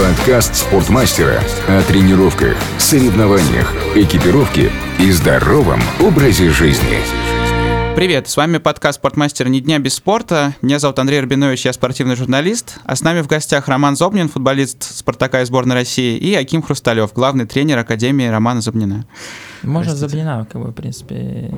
Подкаст спортмастера о тренировках, соревнованиях, экипировке и здоровом образе жизни. Привет, с вами подкаст «Спортмастер. Ни дня без спорта». Меня зовут Андрей Рубинович, я спортивный журналист. А с нами в гостях Роман Зобнин, футболист «Спартака» и сборной России, и Аким Хрусталев, главный тренер Академии Романа Зобнина. Можно Зобнина, как бы, в принципе.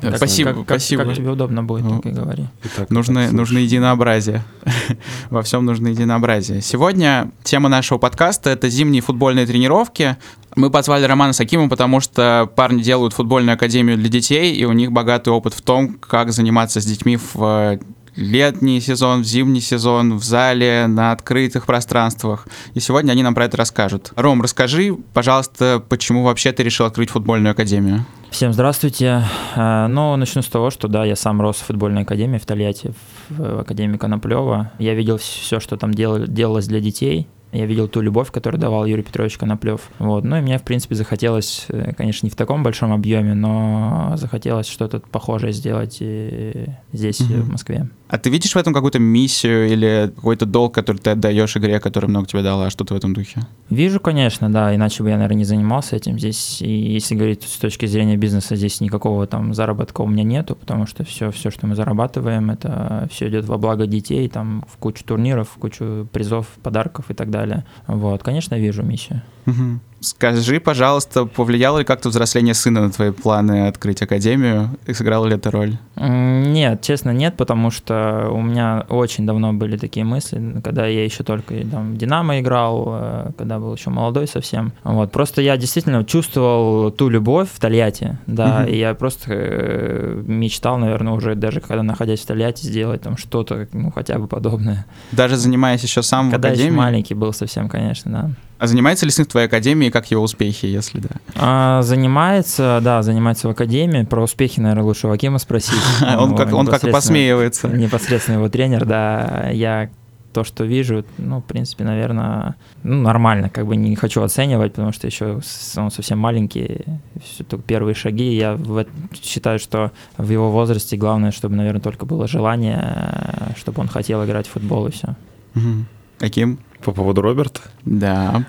Как, спасибо, как, спасибо. Как, как тебе удобно будет, ну, так и говори. Итак, нужно, нужно единообразие. Во всем нужно единообразие. Сегодня тема нашего подкаста — это зимние футбольные тренировки. Мы позвали Романа Сакима, потому что парни делают футбольную академию для детей, и у них богатый опыт в том, как заниматься с детьми в летний сезон, в зимний сезон, в зале, на открытых пространствах. И сегодня они нам про это расскажут. Ром, расскажи, пожалуйста, почему вообще ты решил открыть футбольную академию? Всем здравствуйте. Ну, начну с того, что да, я сам рос в футбольной академии в Тольятти, в Академии Коноплева. Я видел все, что там дел, делалось для детей. Я видел ту любовь, которую давал Юрий Петрович Коноплев. Вот. Ну и мне, в принципе, захотелось, э, конечно, не в таком большом объеме, но захотелось что-то похожее сделать и здесь, угу. в Москве. А ты видишь в этом какую-то миссию или какой-то долг, который ты отдаешь игре, который много тебе дала, что-то в этом духе? Вижу, конечно, да, иначе бы я, наверное, не занимался этим. Здесь, и если говорить с точки зрения бизнеса, здесь никакого там заработка у меня нету, потому что все, все, что мы зарабатываем, это все идет во благо детей, там в кучу турниров, в кучу призов, подарков и так далее далее. Вот, конечно, вижу миссию. Угу. Скажи, пожалуйста, повлияло ли как-то взросление сына на твои планы открыть академию? И сыграла ли это роль? Нет, честно, нет, потому что у меня очень давно были такие мысли, когда я еще только там, в «Динамо» играл, э, когда был еще молодой совсем. Вот. Просто я действительно чувствовал ту любовь в Тольятти, да, угу. и я просто э, мечтал, наверное, уже даже когда находясь в Тольятти, сделать там что-то, ну, хотя бы подобное. Даже занимаясь еще сам когда в академии? Когда еще маленький был совсем, конечно, да. А занимается ли сын в твоей академии, как его успехи, если да? А, занимается, да, занимается в академии. Про успехи, наверное, лучше у Акима спросить. Он как он как и посмеивается. Непосредственно его тренер, да. Я то, что вижу, ну, в принципе, наверное, ну, нормально, как бы не хочу оценивать, потому что еще он совсем маленький, все только первые шаги. Я в, считаю, что в его возрасте главное, чтобы, наверное, только было желание, чтобы он хотел играть в футбол и все. Угу. Каким? По поводу Роберта? Да.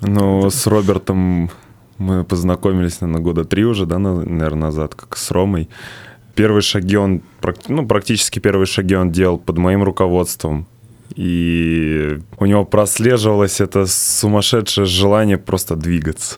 Ну, с Робертом мы познакомились, наверное, года три уже, да, наверное, назад, как с Ромой. Первые шаги он, ну, практически первые шаги он делал под моим руководством. И у него прослеживалось это сумасшедшее желание просто двигаться.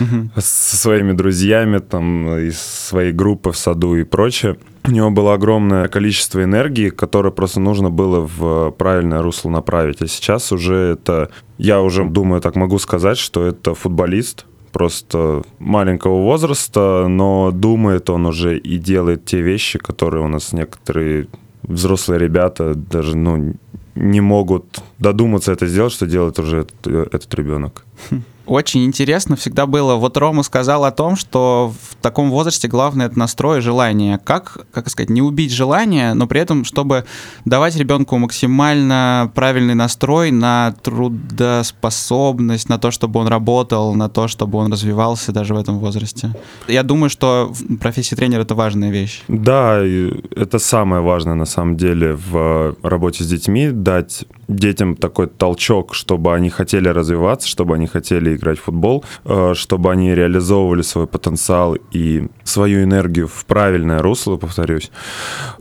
Угу. Со своими друзьями, там, из своей группы в саду и прочее. У него было огромное количество энергии, которое просто нужно было в правильное русло направить. А сейчас уже это, я уже думаю, так могу сказать, что это футболист, просто маленького возраста, но думает он уже и делает те вещи, которые у нас некоторые взрослые ребята даже ну, не могут додуматься это сделать, что делает уже этот, этот ребенок. Очень интересно всегда было. Вот Рома сказал о том, что в таком возрасте главное это настрой и желание. Как, как сказать, не убить желание, но при этом, чтобы давать ребенку максимально правильный настрой на трудоспособность, на то, чтобы он работал, на то, чтобы он развивался даже в этом возрасте. Я думаю, что в профессии тренера это важная вещь. Да, это самое важное на самом деле в работе с детьми, дать детям такой толчок, чтобы они хотели развиваться, чтобы они хотели играть в футбол, э, чтобы они реализовывали свой потенциал и свою энергию в правильное русло, повторюсь.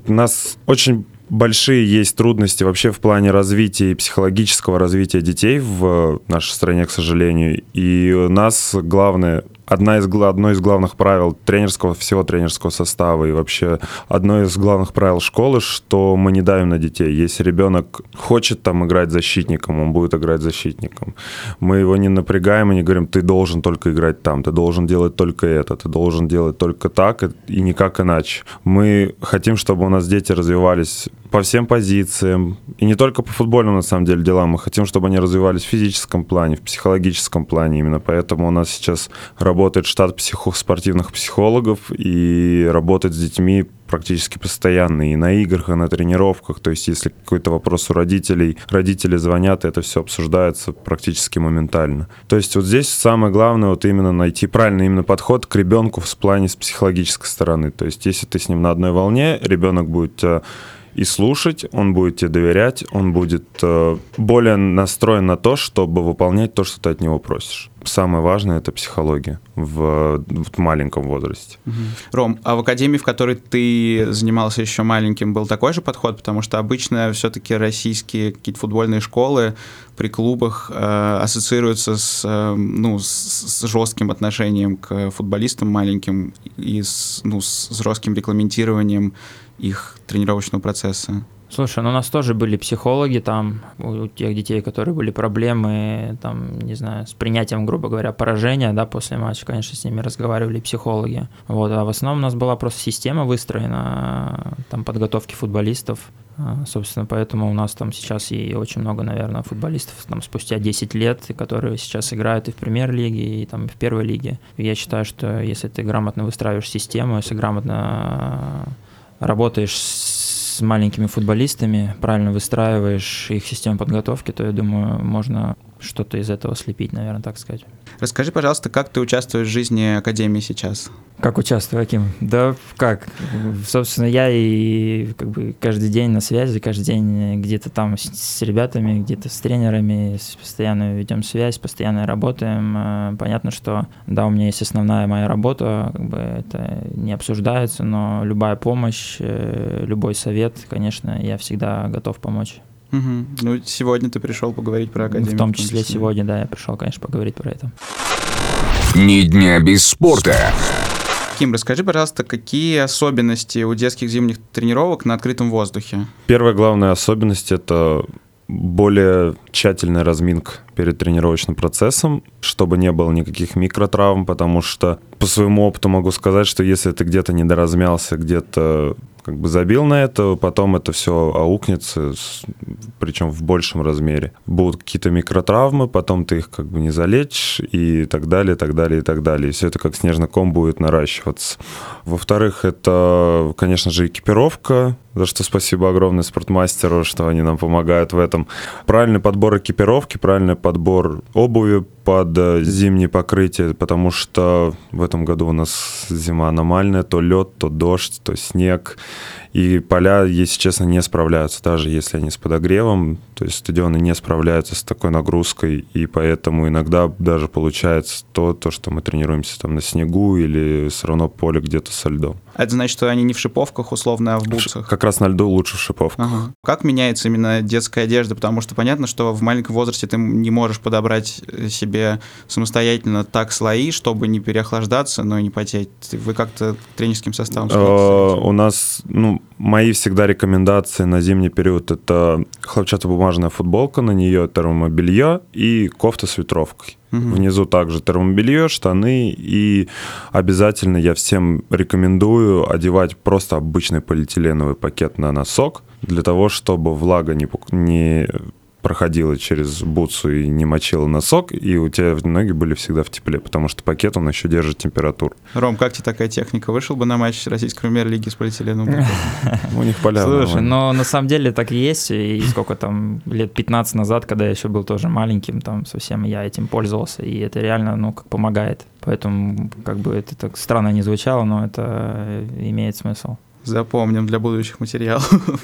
У нас очень большие есть трудности вообще в плане развития и психологического развития детей в нашей стране, к сожалению. И у нас главное одна из, одно из главных правил тренерского, всего тренерского состава и вообще одно из главных правил школы, что мы не давим на детей. Если ребенок хочет там играть защитником, он будет играть защитником. Мы его не напрягаем и не говорим, ты должен только играть там, ты должен делать только это, ты должен делать только так и никак иначе. Мы хотим, чтобы у нас дети развивались по всем позициям, и не только по футбольным, на самом деле, делам. Мы хотим, чтобы они развивались в физическом плане, в психологическом плане. Именно поэтому у нас сейчас работает штат психо спортивных психологов и работает с детьми практически постоянно и на играх, и на тренировках. То есть, если какой-то вопрос у родителей, родители звонят, и это все обсуждается практически моментально. То есть, вот здесь самое главное вот именно найти правильный именно подход к ребенку в плане с психологической стороны. То есть, если ты с ним на одной волне, ребенок будет и слушать, он будет тебе доверять, он будет э, более настроен на то, чтобы выполнять то, что ты от него просишь. Самое важное это психология в, в маленьком возрасте. Угу. Ром, а в академии, в которой ты занимался еще маленьким, был такой же подход? Потому что обычно все-таки российские какие-то футбольные школы при клубах э, ассоциируются с, э, ну, с, с жестким отношением к футболистам маленьким и с, ну, с жестким регламентированием их тренировочного процесса. Слушай, ну у нас тоже были психологи там, у тех детей, которые были проблемы, там, не знаю, с принятием, грубо говоря, поражения, да, после матча, конечно, с ними разговаривали психологи. Вот, а в основном у нас была просто система выстроена, там, подготовки футболистов, а, Собственно, поэтому у нас там сейчас и очень много, наверное, футболистов там спустя 10 лет, которые сейчас играют и в премьер-лиге, и там и в первой лиге. Я считаю, что если ты грамотно выстраиваешь систему, если грамотно работаешь с маленькими футболистами, правильно выстраиваешь их систему подготовки, то я думаю, можно что-то из этого слепить, наверное, так сказать. Расскажи, пожалуйста, как ты участвуешь в жизни Академии сейчас? Как участвую, Аким? Да как? Собственно, я и как бы каждый день на связи, каждый день где-то там с, с ребятами, где-то с тренерами, постоянно ведем связь, постоянно работаем. Э, понятно, что да, у меня есть основная моя работа, как бы это не обсуждается, но любая помощь, э, любой совет, конечно, я всегда готов помочь. Угу. Ну, сегодня ты пришел поговорить про Академию. В том числе, в том числе сегодня, да, я пришел, конечно, поговорить про это. Ни дня без спорта. Ким, расскажи, пожалуйста, какие особенности у детских зимних тренировок на открытом воздухе? Первая главная особенность — это более тщательная разминка перед тренировочным процессом, чтобы не было никаких микротравм, потому что по своему опыту могу сказать, что если ты где-то недоразмялся, где-то как бы забил на это, потом это все аукнется, причем в большем размере. Будут какие-то микротравмы, потом ты их как бы не залечишь и так далее, так далее, и так далее. И все это как снежный ком будет наращиваться. Во-вторых, это, конечно же, экипировка, за что спасибо огромное спортмастеру, что они нам помогают в этом. Правильный подбор экипировки, правильный подбор обуви под э, зимнее покрытие, потому что в этом году у нас зима аномальная, то лед, то дождь, то снег. И поля, если честно, не справляются, даже если они с подогревом. То есть стадионы не справляются с такой нагрузкой, и поэтому иногда даже получается то, то что мы тренируемся там на снегу или все равно поле где-то со льдом. Это значит, что они не в шиповках, условно, а в бутсах? Как раз на льду лучше в шиповках. Ага. Как меняется именно детская одежда? Потому что понятно, что в маленьком возрасте ты не можешь подобрать себе самостоятельно так слои, чтобы не переохлаждаться, но и не потеть. Вы как-то тренерским составом э, У нас, ну, мои всегда рекомендации на зимний период — это хлопчатобумажная футболка, на нее термобелье и кофта с ветровкой. Угу. Внизу также термобелье, штаны и обязательно я всем рекомендую одевать просто обычный полиэтиленовый пакет на носок для того, чтобы влага не, не проходила через бутсу и не мочила носок, и у тебя ноги были всегда в тепле, потому что пакет, он еще держит температуру. Ром, как тебе такая техника? Вышел бы на матч российской премьер-лиги с полиэтиленовым У них поля Слушай, но на самом деле так и есть, и сколько там, лет 15 назад, когда я еще был тоже маленьким, там совсем я этим пользовался, и это реально, ну, как помогает. Поэтому, как бы это так странно не звучало, но это имеет смысл. Запомним для будущих материалов.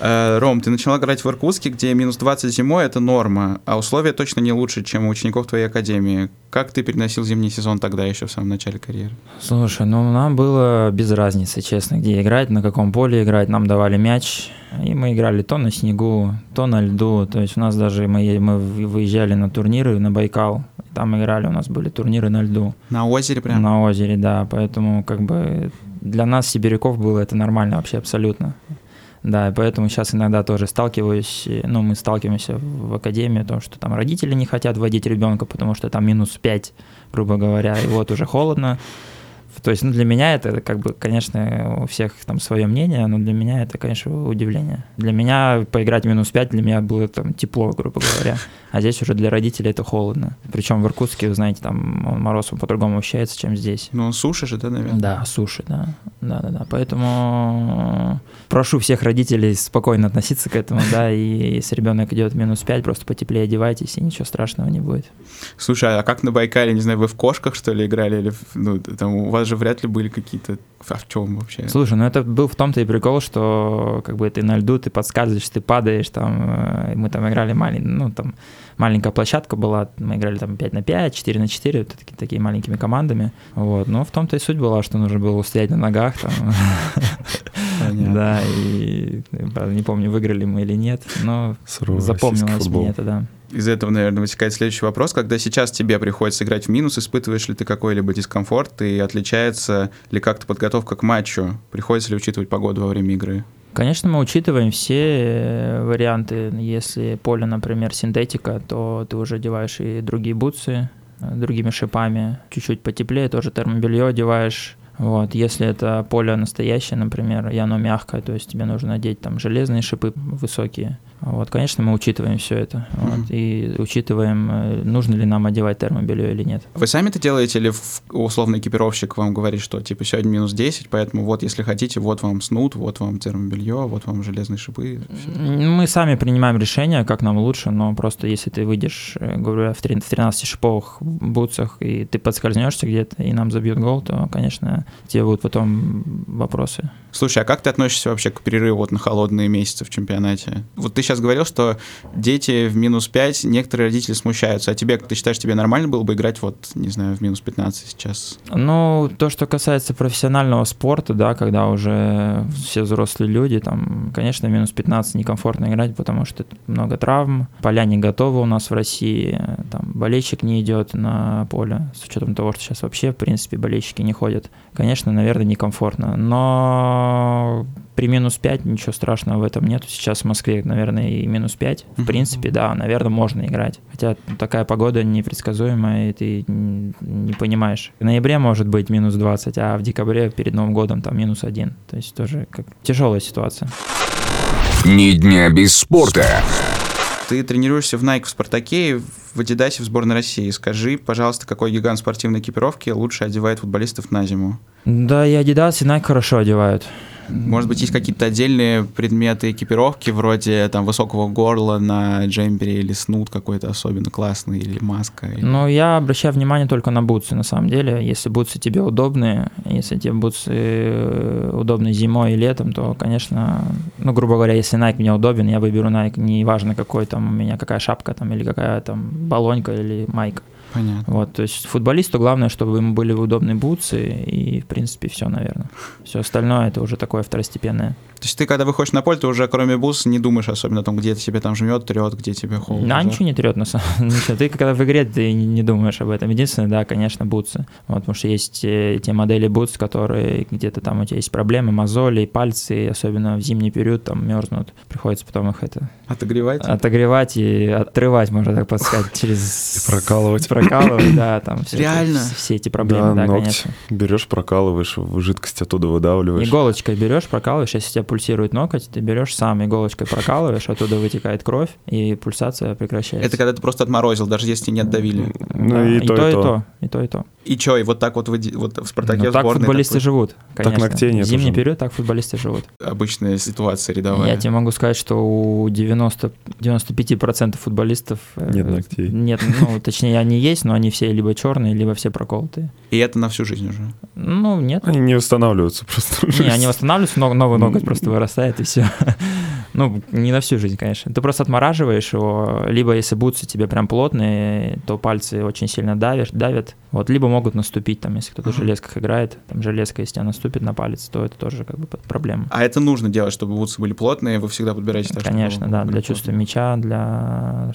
Э, Ром, ты начала играть в Иркутске, где минус 20 зимой — это норма, а условия точно не лучше, чем у учеников твоей академии. Как ты переносил зимний сезон тогда, еще в самом начале карьеры? Слушай, ну нам было без разницы, честно, где играть, на каком поле играть. Нам давали мяч, и мы играли то на снегу, то на льду. То есть у нас даже мы, мы выезжали на турниры на Байкал, там играли, у нас были турниры на льду. На озере прям? На озере, да. Поэтому как бы для нас, сибиряков, было это нормально вообще абсолютно. Да, и поэтому сейчас иногда тоже сталкиваюсь, ну, мы сталкиваемся в академии, то, что там родители не хотят водить ребенка, потому что там минус 5, грубо говоря, и вот уже холодно. То есть, ну, для меня это, как бы, конечно, у всех там свое мнение, но для меня это, конечно, удивление. Для меня поиграть минус 5, для меня было там тепло, грубо говоря. А здесь уже для родителей это холодно. Причем в Иркутске, вы знаете, там мороз он по-другому ощущается, чем здесь. Ну, суши же, да, наверное? Да, суши, да. Да, да, да. Поэтому прошу всех родителей спокойно относиться к этому, да, и если ребенок идет минус 5, просто потеплее одевайтесь, и ничего страшного не будет. Слушай, а как на Байкале, не знаю, вы в кошках, что ли, играли, или ну, там у вас же вряд ли были какие-то... А в чем вообще? Слушай, ну это был в том-то и прикол, что как бы ты на льду, ты подскальзываешь, ты падаешь, там, э, мы там играли маленький, ну там маленькая площадка была, мы играли там 5 на 5, 4 на 4, вот такие, такие маленькими командами, вот, но в том-то и суть была, что нужно было устоять на ногах, там, да, и не помню, выиграли мы или нет, но запомнилось мне это, да из этого, наверное, вытекает следующий вопрос. Когда сейчас тебе приходится играть в минус, испытываешь ли ты какой-либо дискомфорт и отличается ли как-то подготовка к матчу? Приходится ли учитывать погоду во время игры? Конечно, мы учитываем все э, варианты. Если поле, например, синтетика, то ты уже одеваешь и другие бутсы э, другими шипами. Чуть-чуть потеплее, тоже термобелье одеваешь. Вот, если это поле настоящее, например, и оно мягкое, то есть тебе нужно надеть там железные шипы высокие, вот, конечно, мы учитываем все это. Mm-hmm. Вот, и учитываем, э, нужно ли нам одевать термобелье или нет. Вы сами это делаете или условный экипировщик вам говорит, что типа сегодня минус 10, поэтому вот если хотите, вот вам снуд, вот вам термобелье, вот вам железные шипы? Мы сами принимаем решение, как нам лучше, но просто если ты выйдешь, э, говорю, в 13 шиповых бутсах, и ты подскользнешься где-то, и нам забьют гол, то, конечно, тебе будут потом вопросы. Слушай, а как ты относишься вообще к перерыву вот на холодные месяцы в чемпионате? Вот ты сейчас говорил, что дети в минус 5, некоторые родители смущаются. А тебе, ты считаешь, тебе нормально было бы играть вот, не знаю, в минус 15 сейчас? Ну, то, что касается профессионального спорта, да, когда уже все взрослые люди, там, конечно, минус 15 некомфортно играть, потому что много травм, поля не готовы у нас в России, там, болельщик не идет на поле, с учетом того, что сейчас вообще, в принципе, болельщики не ходят. Конечно, наверное, некомфортно, но при минус 5 ничего страшного в этом нет. Сейчас в Москве, наверное, и минус 5. В принципе, да, наверное, можно играть. Хотя такая погода непредсказуемая, и ты не понимаешь. В ноябре может быть минус 20, а в декабре перед Новым годом там минус 1. То есть тоже как тяжелая ситуация. Ни дня без спорта. Ты тренируешься в Nike в Спартаке в Адидасе в сборной России. Скажи, пожалуйста, какой гигант спортивной экипировки лучше одевает футболистов на зиму? Да, и Adidas, и Nike хорошо одевают. Может быть, есть какие-то отдельные предметы экипировки, вроде там высокого горла на джемпере или снуд какой-то особенно классный, или маска? Или... Ну, я обращаю внимание только на бутсы, на самом деле. Если бутсы тебе удобные, если тебе бутсы э, удобны зимой и летом, то, конечно, ну, грубо говоря, если Nike мне удобен, я выберу Nike, неважно какой там у меня, какая шапка там, или какая там баллонька или майка. Понятно. Вот, то есть футболисту главное, чтобы ему были удобные бутсы, и, в принципе, все, наверное. Все остальное это уже такое второстепенное. То есть ты, когда выходишь на поле, ты уже кроме бус не думаешь особенно о том, где тебе там жмет, трет, где тебе холодно. Да, ничего не трет, на самом деле. Ты когда в игре, ты не думаешь об этом. Единственное, да, конечно, бутсы. Вот, потому что есть э, те модели бутс, которые где-то там у тебя есть проблемы, мозоли, пальцы, особенно в зимний период там мерзнут. Приходится потом их это... Отогревать? Отогревать и отрывать, можно так подсказать, через... И прокалывать прокалывать, да, там все, Реально? Это, все эти проблемы, да, да конечно. Берешь, прокалываешь, жидкость оттуда выдавливаешь. Иголочкой берешь, прокалываешь, если у тебя пульсирует ноготь, ты берешь сам иголочкой прокалываешь, оттуда вытекает кровь, и пульсация прекращается. Это когда ты просто отморозил, даже если нет давили. Ну да, и, и, то, то, и, то, и то, и то. И что, и вот так вот, вы, вот в «Спартаке» ну, так футболисты такой... живут, конечно. Так ногтей нет В зимний уже. период так футболисты живут. Обычная ситуация рядовая. Я тебе могу сказать, что у 90, 95% футболистов... Э, нет ногтей. Нет, ну, точнее, они есть, но они все либо черные, либо все проколотые. И это на всю жизнь уже? Ну, нет. Они не восстанавливаются просто. Не, они восстанавливаются, но новый ноготь просто вырастает, и все. Ну, не на всю жизнь, конечно. Ты просто отмораживаешь его, либо если бутсы тебе прям плотные, то пальцы очень сильно давят, давят, вот, либо могут наступить, там, если кто-то в железках играет, там, железка, если тебя наступит на палец, то это тоже как бы проблема. А это нужно делать, чтобы бутсы были плотные, вы всегда подбираете так, Конечно, да, для чувства мяча, для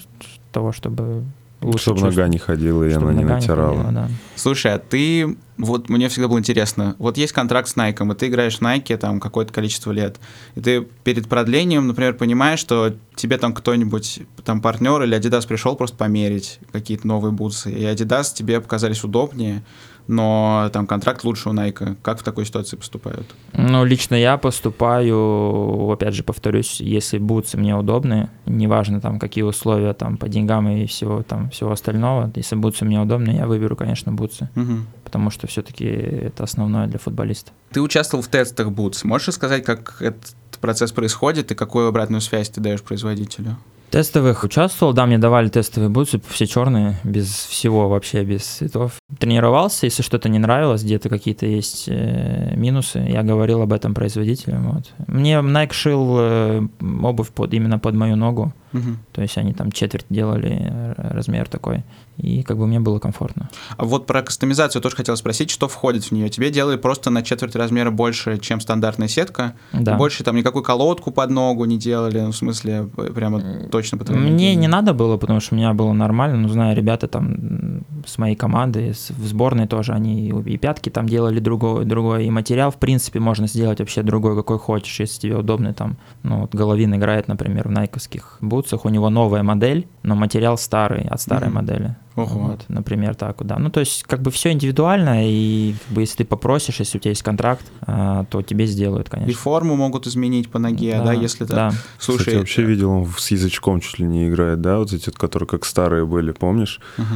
того, чтобы лучше Чтобы нога не ходила, и она не натирала. Не ходила, да. Слушай, а ты, вот мне всегда было интересно, вот есть контракт с Nike, и ты играешь в Nike там какое-то количество лет, и ты перед продлением, например, понимаешь, что тебе там кто-нибудь, там партнер или Adidas пришел просто померить какие-то новые бутсы, и Adidas тебе показались удобнее, но там контракт лучше у Nike. Как в такой ситуации поступают? Ну, лично я поступаю, опять же, повторюсь, если бутсы мне удобны, неважно там какие условия там по деньгам и всего там всего остального, если бутсы мне удобны, я выберу, конечно, бутсы. Угу. Потому что все-таки это основное для футболиста. Ты участвовал в тестах бутс. Можешь рассказать, как этот процесс происходит и какую обратную связь ты даешь производителю? Тестовых участвовал, да, мне давали тестовые бутсы, все черные, без всего вообще, без цветов. Тренировался, если что-то не нравилось, где-то какие-то есть э, минусы, я говорил об этом производителям. Вот. Мне Nike шил э, обувь под, именно под мою ногу, Мгм. то есть они там четверть делали, размер такой, и как бы мне было комфортно. А вот про кастомизацию тоже хотел спросить, что входит в нее. Тебе делали просто на четверть размера больше, чем стандартная сетка? Да. Больше там никакую колодку под ногу не делали, ну, в смысле, прямо точно по твоим Мне не надо было, потому что у меня было нормально. Ну, знаю, ребята там с моей команды, с- в сборной тоже, они и пятки там делали другой, другой. И материал, в принципе, можно сделать вообще другой, какой хочешь, если тебе удобно. Там, ну, вот Головин играет, например, в найковских бутсах, у него новая модель, но материал старый, от старой Мгм. модели. Ого. Вот, например, так, вот, да. Ну, то есть, как бы все индивидуально, и как бы, если ты попросишь, если у тебя есть контракт, а, то тебе сделают, И конечно. форму могут изменить по ноге, да, если ты... да. Слушай, Кстати, вообще видел, он с язычком чуть ли не играет, да, вот эти, которые как старые были, помнишь? Мгм.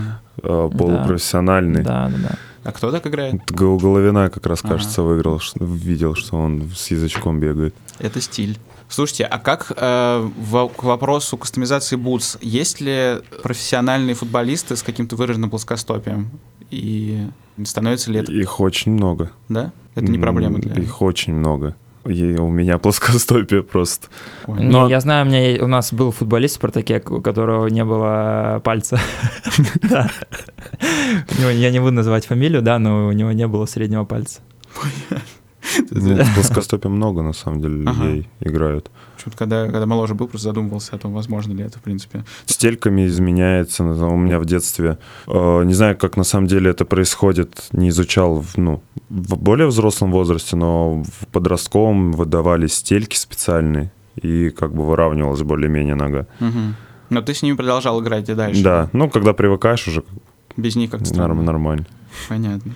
Э, Полупрофессиональный. Да, да, да. А кто так играет? Головина как раз, Ага. кажется, выиграл, что- видел, что он с язычком бегает. Это стиль. Слушайте, а как э, к вопросу кастомизации бутс, есть ли профессиональные футболисты с каким-то выраженным плоскостопием? И становится ли это, Их очень много. да? Это не проблема для Их очень много. И у меня плоскостопие просто. Ой, Но- Я знаю, у меня у нас был футболист в Спартаке, у которого не было пальца. Я не буду называть фамилию, да, но у него не было среднего пальца. Нет, плоскостопием много, на самом деле, Ага. людей играют. Почему-то, когда, когда моложе был, просто задумывался о том, возможно ли это, в принципе. С тельками изменяется. У меня в детстве, э, не знаю, как на самом деле это происходит, не изучал ну, в более взрослом возрасте, но в подростковом выдавались стельки специальные, и как бы выравнивалась более-менее нога. Но ты с ними продолжал играть и дальше? Да, ну, когда привыкаешь уже, Без них как-то норм- нормально. Понятно.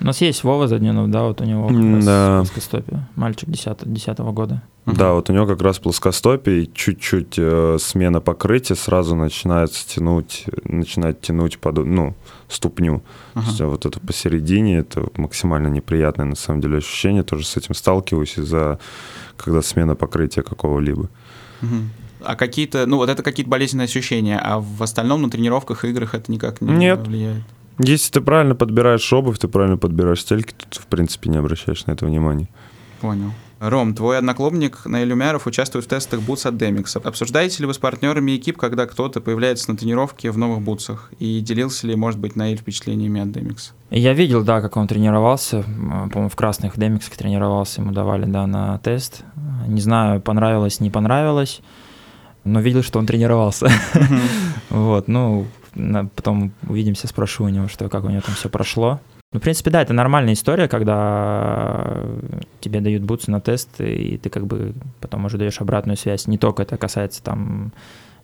У нас есть Вова Задненов, да, вот у него как М, раз да. плоскостопие. Мальчик 10 10 года. Мгм. Да, вот у него как раз плоскостопие, и чуть-чуть э, смена покрытия, сразу начинается тянуть, начинает тянуть под, ну, ступню. То Ага. есть, а вот это посередине, это максимально неприятное на самом деле ощущение. Тоже с этим сталкиваюсь из-за, когда смена покрытия какого-либо. Мгм. А какие-то, ну вот это какие-то болезненные ощущения, а в остальном на тренировках, играх это никак не Нет. влияет? Если ты правильно подбираешь обувь, ты правильно подбираешь стельки, то ты, в принципе, не обращаешь на это внимания. Понял. Ром, твой одноклубник Наиль Умяров участвует в тестах бутс от Demix. Обсуждаете ли вы с партнерами экип, когда кто-то появляется на тренировке в новых бутсах? И делился ли, может быть, Наиль впечатлениями от? И Я видел, да, как он тренировался, по-моему, в красных демиксах тренировался, ему давали, да, на тест. Не знаю, понравилось, не понравилось, но видел, что он тренировался. Вот, ну, потом увидимся, спрошу у него, что как у него там все прошло. Ну, в принципе, да, это нормальная история, когда тебе дают бутсы на тест, и ты как бы потом уже даешь обратную связь. Не только это касается там,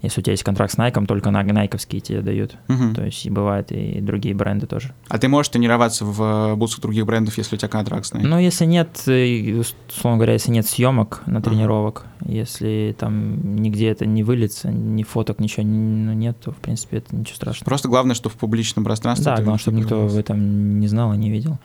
если у тебя есть контракт с Nike, только на найковские тебе дают. Мгм. То есть и бывает и другие бренды тоже. А ты можешь тренироваться в э, бутсах других брендов, если у тебя контракт с Nike? Ну, если нет, э, условно говоря, если нет съемок на тренировок, если там нигде это не выльется, ни фоток, ничего ну, нет, то, в принципе, это ничего страшного. Просто главное, что в публичном пространстве... Да, главное, чтобы никто в этом не знал и не видел.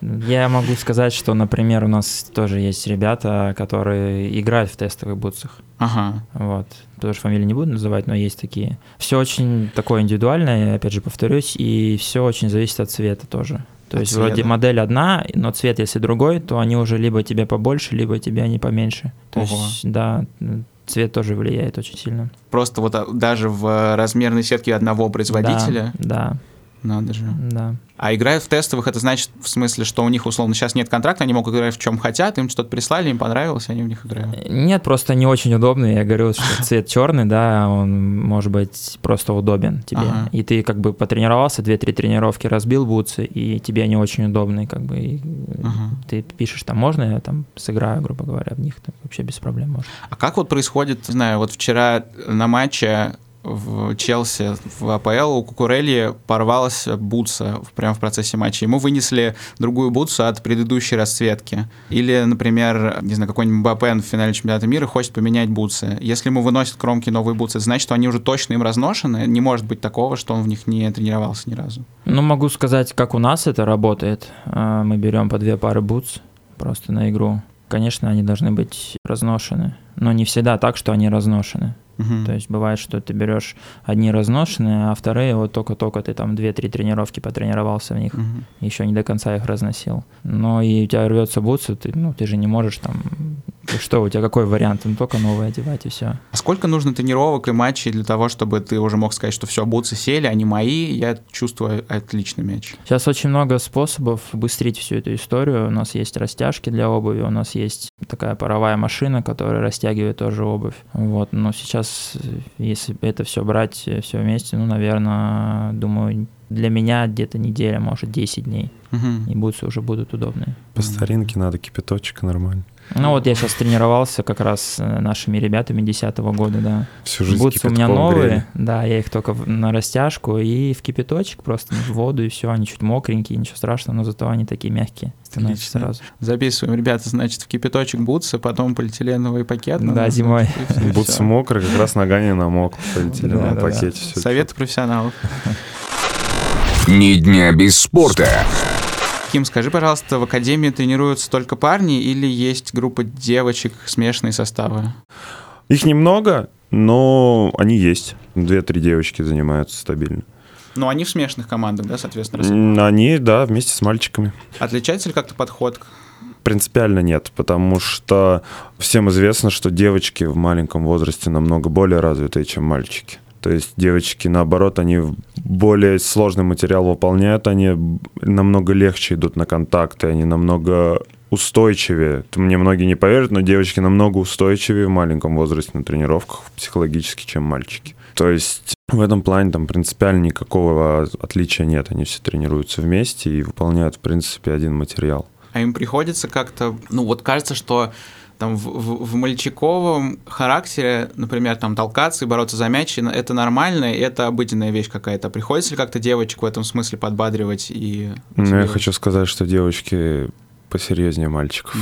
Я могу сказать, что, например, у нас тоже есть ребята, которые играют в тестовых бутсах. Ага. Вот. Тоже фамилии не буду называть, но есть такие. Все очень такое индивидуальное, опять же повторюсь, и все очень зависит от цвета тоже. То От есть цвета. вроде модель одна, но цвет если другой, то они уже либо тебе побольше, либо тебе они поменьше. То Ого. есть, да, цвет тоже влияет очень сильно. Просто вот а, даже в размерной сетке одного производителя... Да, Надо же. да. А играют в тестовых, это значит, в смысле, что у них, условно, сейчас нет контракта, они могут играть в чем хотят, им что-то прислали, им понравилось, они в них играют. Нет, просто не очень удобный. Я говорю, что цвет черный, да, он может быть просто удобен тебе. Ага. И ты как бы потренировался, две-три тренировки разбил бутсы, и тебе они очень удобные, как бы. и Ага. Ты пишешь, там можно я там сыграю, грубо говоря, в них там вообще без проблем можно. А как вот происходит, не знаю, вот вчера на матче в Челси в АПЛ у Кукурелли порвалась бутса прямо в процессе матча. Ему вынесли другую бутсу от предыдущей расцветки. Или, например, не знаю, какой-нибудь Мбаппе в финале чемпионата мира хочет поменять бутсы. Если ему выносят кромки новые бутсы, значит, что они уже точно им разношены. Не может быть такого, что он в них не тренировался ни разу. Ну, могу сказать, как у нас это работает. А, Мы берем по две пары бутс просто на игру. Конечно, они должны быть разношены, но не всегда так, что они разношены. Мгм. То есть бывает, что ты берешь одни разношенные, а вторые вот только-только ты там 2-3 тренировки потренировался в них, Мгм. еще не до конца их разносил. Но и у тебя рвется бутсы, ты, ну, ты же не можешь там... ты Что, у тебя какой вариант? Ну, только новые одевать и все. А сколько нужно тренировок и матчей для того, чтобы ты уже мог сказать, что все, бутсы сели, они мои, я чувствую отличный мяч? Сейчас очень много способов быстрить всю эту историю. У нас есть растяжки для обуви, у нас есть такая паровая машина, которая растягивает тоже обувь. Вот. Но сейчас, э, если это все брать, все вместе, ну, наверное, думаю, для меня где-то неделя, может, 10 дней. Мгм. И бутсы уже будут удобные. По старинке надо кипяточек нормально. Ну вот я сейчас тренировался как раз э, нашими ребятами 10 года, да. Всю жизнь Бутсы у меня новые, грели. да, я их только на растяжку и в кипяточек просто в воду и все, они чуть мокренькие, ничего страшного, но зато они такие мягкие становятся Отлично. сразу. Записываем, ребята, значит, в кипяточек бутсы, потом полиэтиленовый пакет. Да, надо, зимой. Бутсы мокрые, как раз нога не намок в полиэтиленовом пакете. всё Советы профессионалов. Ни дня без спорта. Ким, скажи, пожалуйста, в академии тренируются только парни или есть группа девочек, смешанные составы? Их немного, но они есть. Две-три девочки занимаются стабильно. Ну, они в смешанных командах, да, соответственно. Они, да, вместе с мальчиками. Отличается ли как-то подход? Принципиально нет, потому что всем известно, что девочки в маленьком возрасте намного более развитые, чем мальчики. То есть девочки, наоборот, они более сложный материал выполняют, они намного легче идут на контакты, они намного устойчивее. Мне многие не поверят, но девочки намного устойчивее в маленьком возрасте на тренировках психологически, чем мальчики. То есть в этом плане там принципиально никакого отличия нет. Они все тренируются вместе и выполняют, в принципе, один материал. А им приходится как-то... Ну, вот кажется, что там в, в- в мальчиковом характере, например, там толкаться и бороться за мяч, это нормально, и это обыденная вещь какая-то. Приходится ли как-то девочек в этом смысле подбадривать и... Ну, я хочу сказать, что девочки посерьезнее мальчиков.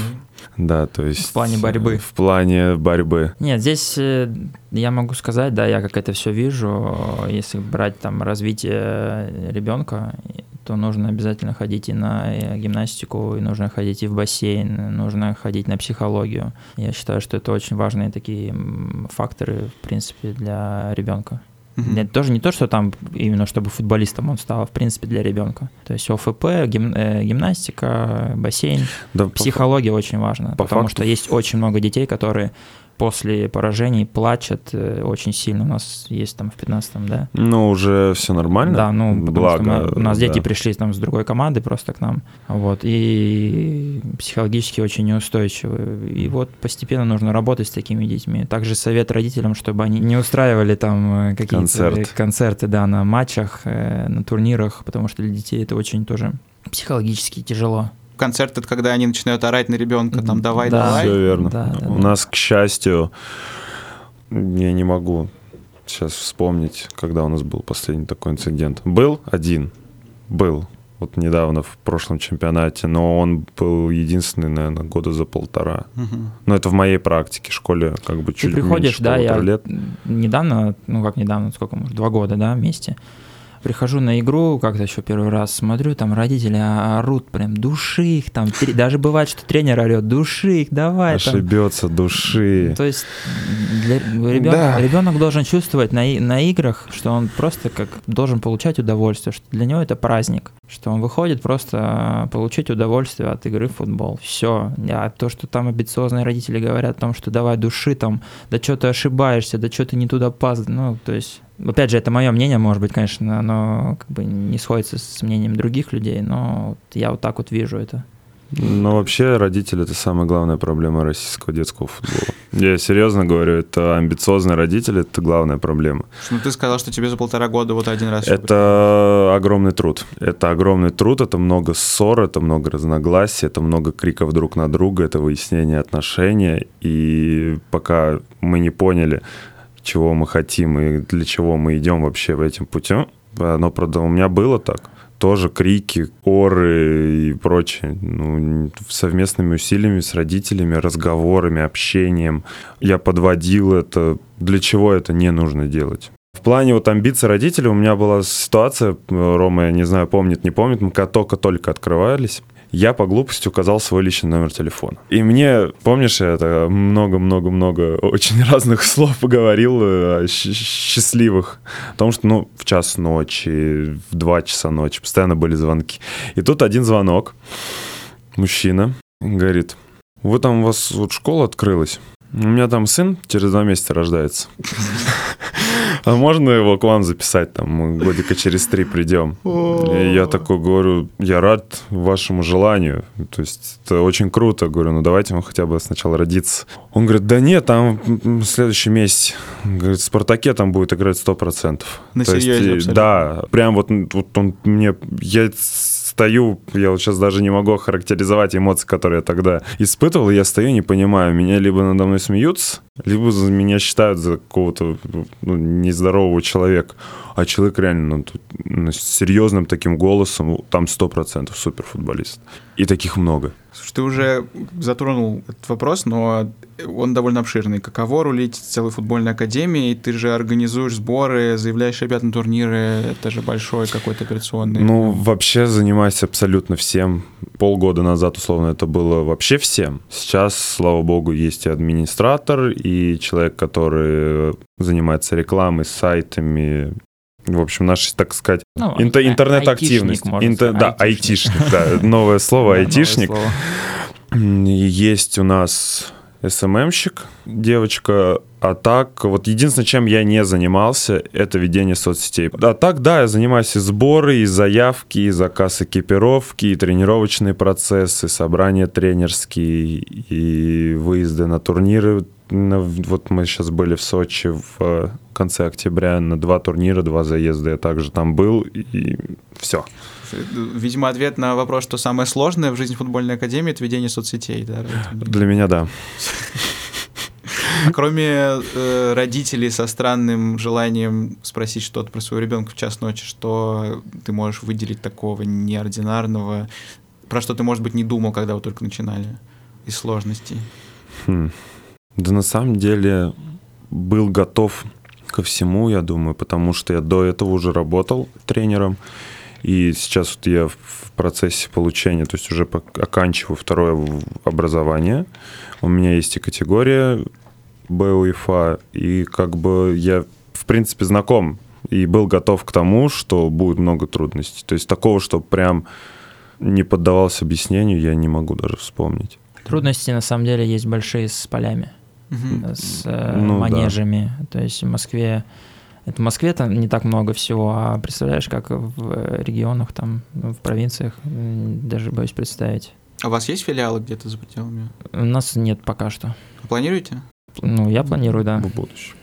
Да, то есть... В плане борьбы. э, В плане борьбы. Нет, здесь э, я могу сказать, да, я как это все вижу, если брать там развитие ребенка, то нужно обязательно ходить и на э, гимнастику, и нужно ходить и в бассейн, нужно ходить на психологию. Я считаю, что это очень важные такие факторы, в принципе, для ребенка. Для- тоже не то, что там именно чтобы футболистом он стал, а в принципе для ребенка. То есть ОФП, гим- э, гимнастика, бассейн, Да, по психология очень важна, по потому факту- что есть очень много детей, которые после поражений плачут э, очень сильно. У нас есть там в 15-м, да? Ну, уже все нормально. Да, ну, Благо, мы- у нас дети да. пришли там с другой команды просто к нам, вот, и психологически очень неустойчивы. И вот постепенно нужно работать с такими детьми. Также совет родителям, чтобы они не устраивали там э, какие-то Концерт. концерты, да, на матчах, э, на турнирах, потому что для детей это очень тоже психологически тяжело. Концерт — это когда они начинают орать на ребенка, там, давай, Да. давай. Все верно. Да, да, У да. нас, к счастью, я не могу сейчас вспомнить, когда у нас был последний такой инцидент. Был один, был. Вот недавно в прошлом чемпионате, но он был единственный, наверное, года за полтора. Мгм. Но это в моей практике, школе как бы Ты чуть приходишь, меньше да, я лет. недавно, ну как недавно, сколько, может, два года, да, вместе. Прихожу на игру, как-то еще первый раз смотрю, там родители орут прям, души их, там, тре- даже бывает, что тренер орет, души их, давай, там. Ошибется души. То есть для, ребенок, Да. ребенок должен чувствовать на, на играх, что он просто как должен получать удовольствие, что для него это праздник, что он выходит просто а, получить удовольствие от игры в футбол. Все. А то, что там амбициозные родители говорят о том, что давай души там, да что ты ошибаешься, да что ты не туда пас, ну, то есть Опять же, это мое мнение, может быть, конечно, оно как бы не сходится с мнением других людей, но вот я вот так вот вижу это. Но вообще родители это самая главная проблема российского детского футбола. Я серьезно говорю, это амбициозные родители, это главная проблема. Ну, ты сказал, что тебе за полтора года вот один раз... Это огромный труд. Это огромный труд, это много ссор, это много разногласий, это много криков друг на друга, это выяснение отношений. И пока мы не поняли, чего мы хотим и для чего мы идем вообще в этим путем, оно, правда, у меня было так. Тоже крики, оры и прочее. Ну, совместными усилиями с родителями, разговорами, общением. Я подводил это. Для чего это не нужно делать? В плане вот амбиций родителей у меня была ситуация, Рома, я не знаю, помнит, не помнит, мы только-только открывались, я по глупости указал свой личный номер телефона. И мне, помнишь, это много-много-много очень разных слов поговорил, э, счастливых, о том, что, ну, в час ночи, в два часа ночи постоянно были звонки. И тут один звонок, мужчина, говорит, вот там у вас вот школа открылась, у меня там сын через два месяца рождается. А можно его к вам записать, там, мы годика через три придем. И я такой говорю, я рад вашему желанию. То есть это очень круто. Говорю, ну давайте мы хотя бы сначала родиться. Он говорит, да нет, там в следующем месяце. Говорит, в Спартаке там будет играть 100%. На серьезе Да, прям вот, вот он мне... Я стою, я вот сейчас даже не могу характеризовать эмоции, которые я тогда испытывал, я стою, не понимаю, меня либо надо мной смеются, либо меня считают за какого-то ну, нездорового человека. А человек реально ну, ну, с серьезным таким голосом, там 100% суперфутболист. И таких много. Слушай, ты уже затронул этот вопрос, но он довольно обширный. Каково рулить целой футбольной академией? Ты же организуешь сборы, заявляешь ребят на турниры. Это же большой какой-то операционный... Ну, вообще занимаюсь абсолютно всем. Полгода назад, условно, это было вообще всем. Сейчас, слава богу, есть и администратор, и человек, который занимается рекламой, сайтами, в общем, наш, так сказать, ну, интер- а, интернет-активность. Интер- да, айтишник, да, новое слово айтишник. Есть у нас СММщик, девочка, а так, вот единственное, чем я не занимался, это ведение соцсетей. А так, да, я занимаюсь и сборы, и заявки, и заказ экипировки, и тренировочные процессы, собрания тренерские, и выезды на турниры. Вот мы сейчас были в Сочи в конце октября на два турнира, два заезда. Я также там был, и все. Видимо, ответ на вопрос, что самое сложное в жизни футбольной академии, это ведение соцсетей. Да? Для меня, да. Кроме э, родителей со странным желанием спросить что-то про своего ребенка в час ночи, что ты можешь выделить такого неординарного, про что ты, может быть, не думал, когда вы только начинали, из сложностей? Хм. Да на самом деле был готов ко всему, я думаю, потому что я до этого уже работал тренером. И сейчас вот я в процессе получения, то есть уже оканчиваю второе образование. У меня есть и категория БУИФА, и как бы я, в принципе, знаком и был готов к тому, что будет много трудностей. То есть такого, что прям не поддавался объяснению, я не могу даже вспомнить. Трудности на самом деле есть большие с полями, угу. с э, ну, манежами. Да. То есть в Москве это в Москве там не так много всего, а представляешь, как в регионах, там, в провинциях, даже боюсь представить. А у вас есть филиалы где-то за пределами? У нас нет пока что. Планируете? Ну, я планирую, да. В будущем.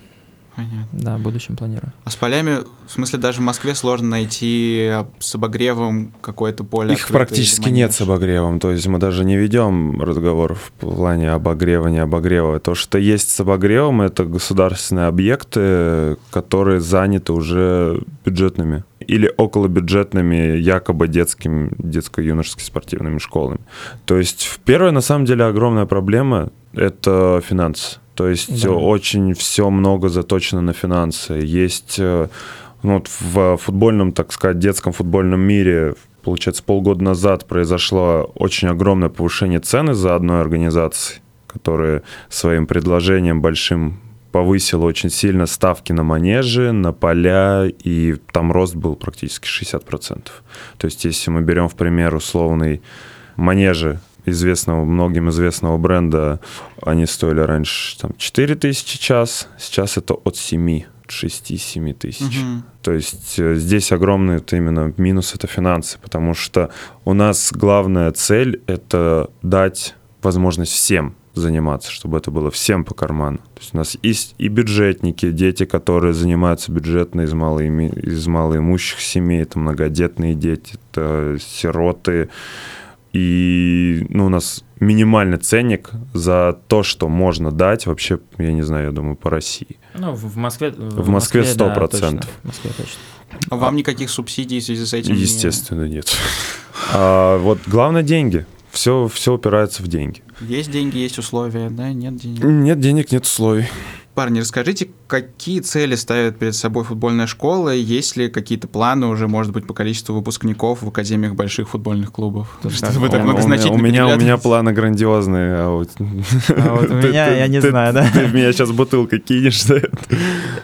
Понятно. Да, в будущем планирую. А с полями, в смысле, даже в Москве сложно найти с обогревом какое-то поле? Их практически нет с обогревом. То есть мы даже не ведем разговор в плане обогрева, не обогрева. То, что есть с обогревом, это государственные объекты, которые заняты уже бюджетными или околобюджетными, якобы детскими, детско-юношескими спортивными школами. То есть первая, на самом деле, огромная проблема – это финансы то есть да. очень все много заточено на финансы. Есть э, ну, вот в футбольном, так сказать, детском футбольном мире, получается, полгода назад произошло очень огромное повышение цены за одной организацией, которая своим предложением большим повысила очень сильно ставки на манежи, на поля, и там рост был практически 60%. То есть если мы берем в пример условный манежи известного, многим известного бренда, они стоили раньше там, 4 тысячи час, сейчас это от 7 6-7 тысяч. Угу. То есть э, здесь огромный это именно минус это финансы, потому что у нас главная цель это дать возможность всем заниматься, чтобы это было всем по карману. То есть у нас есть и бюджетники, дети, которые занимаются бюджетно из, малоими, из малоимущих семей, это многодетные дети, это сироты, и ну, у нас минимальный ценник за то, что можно дать вообще, я не знаю, я думаю, по России. Ну, в Москве... В, в Москве сто процентов. Да, в Москве точно. А вам никаких субсидий в связи с этим? Естественно, нет. А, вот главное деньги. Все, все упирается в деньги. Есть деньги, есть условия, да? Нет денег? Нет денег, нет условий. Парни, расскажите, какие цели ставит перед собой футбольная школа? Есть ли какие-то планы уже, может быть, по количеству выпускников в академиях больших футбольных клубов? Что вы так У меня- многозначительно у меня, у меня планы грандиозные, а вот, А вот у меня, ты- я не ты- знаю, да. Ты в меня сейчас бутылкой кинешь за это.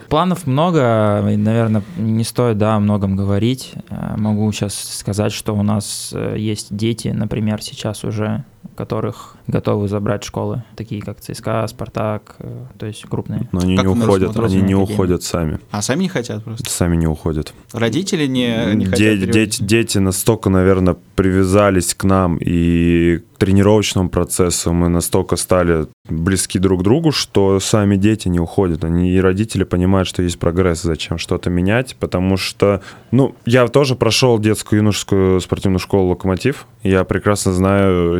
Планов много, и, наверное, не стоит, да, о многом говорить. Э, Могу сейчас сказать, что у нас э, есть дети, например, сейчас уже, которых готовы забрать школы, такие как ЦСКА, Спартак, э, то есть крупные. Но они Как не уходят, смотрят они не Академия. уходят сами. А сами не хотят просто? Сами не уходят. Родители не, не хотят Де- дети, дети настолько, наверное, привязались к нам и тренировочному процессу, мы настолько стали близки друг к другу, что сами дети не уходят. Они и родители понимают, что есть прогресс, зачем что-то менять, потому что, ну, я тоже прошел детскую юношескую спортивную школу «Локомотив». Я прекрасно знаю,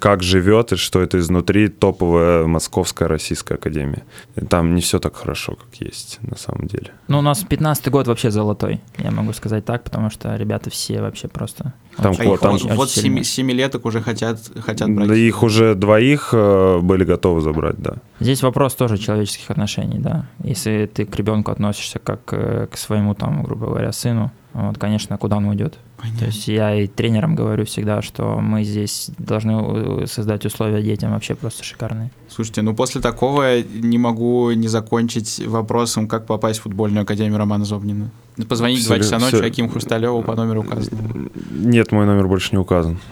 как живет и что это изнутри топовая московская российская академия. И там не все так хорошо, как есть на самом деле. Ну, у нас 15-й год вообще золотой, я могу сказать так, потому что ребята все вообще просто... Там очень- А там- очень вот сильные. семи, семилеток уже хотят, хотят брать. Да их уже двоих э, были готовы забрать, да. Здесь вопрос тоже человеческих отношений, да. Если ты к ребенку относишься как э, к своему, там, грубо говоря, сыну, вот, конечно, куда он уйдет. То есть я и тренерам говорю всегда, что мы здесь должны э, создать условия детям вообще просто шикарные. Слушайте, ну после такого не могу не закончить вопросом, как попасть в футбольную академию Романа Зобнина. Позвонить в 2 часа ночи Аким Хрусталеву по номеру указанному. Нет, мой номер больше не указан.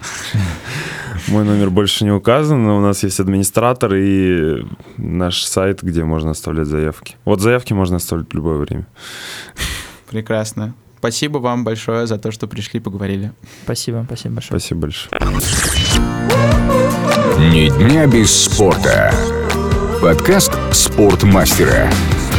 Мой номер больше не указан, но у нас есть администратор и наш сайт, где можно оставлять заявки. Вот заявки можно оставлять в любое время. Прекрасно. Спасибо вам большое за то, что пришли, поговорили. Спасибо, спасибо большое. Спасибо большое. Ни дня без спорта. Подкаст спортмастера.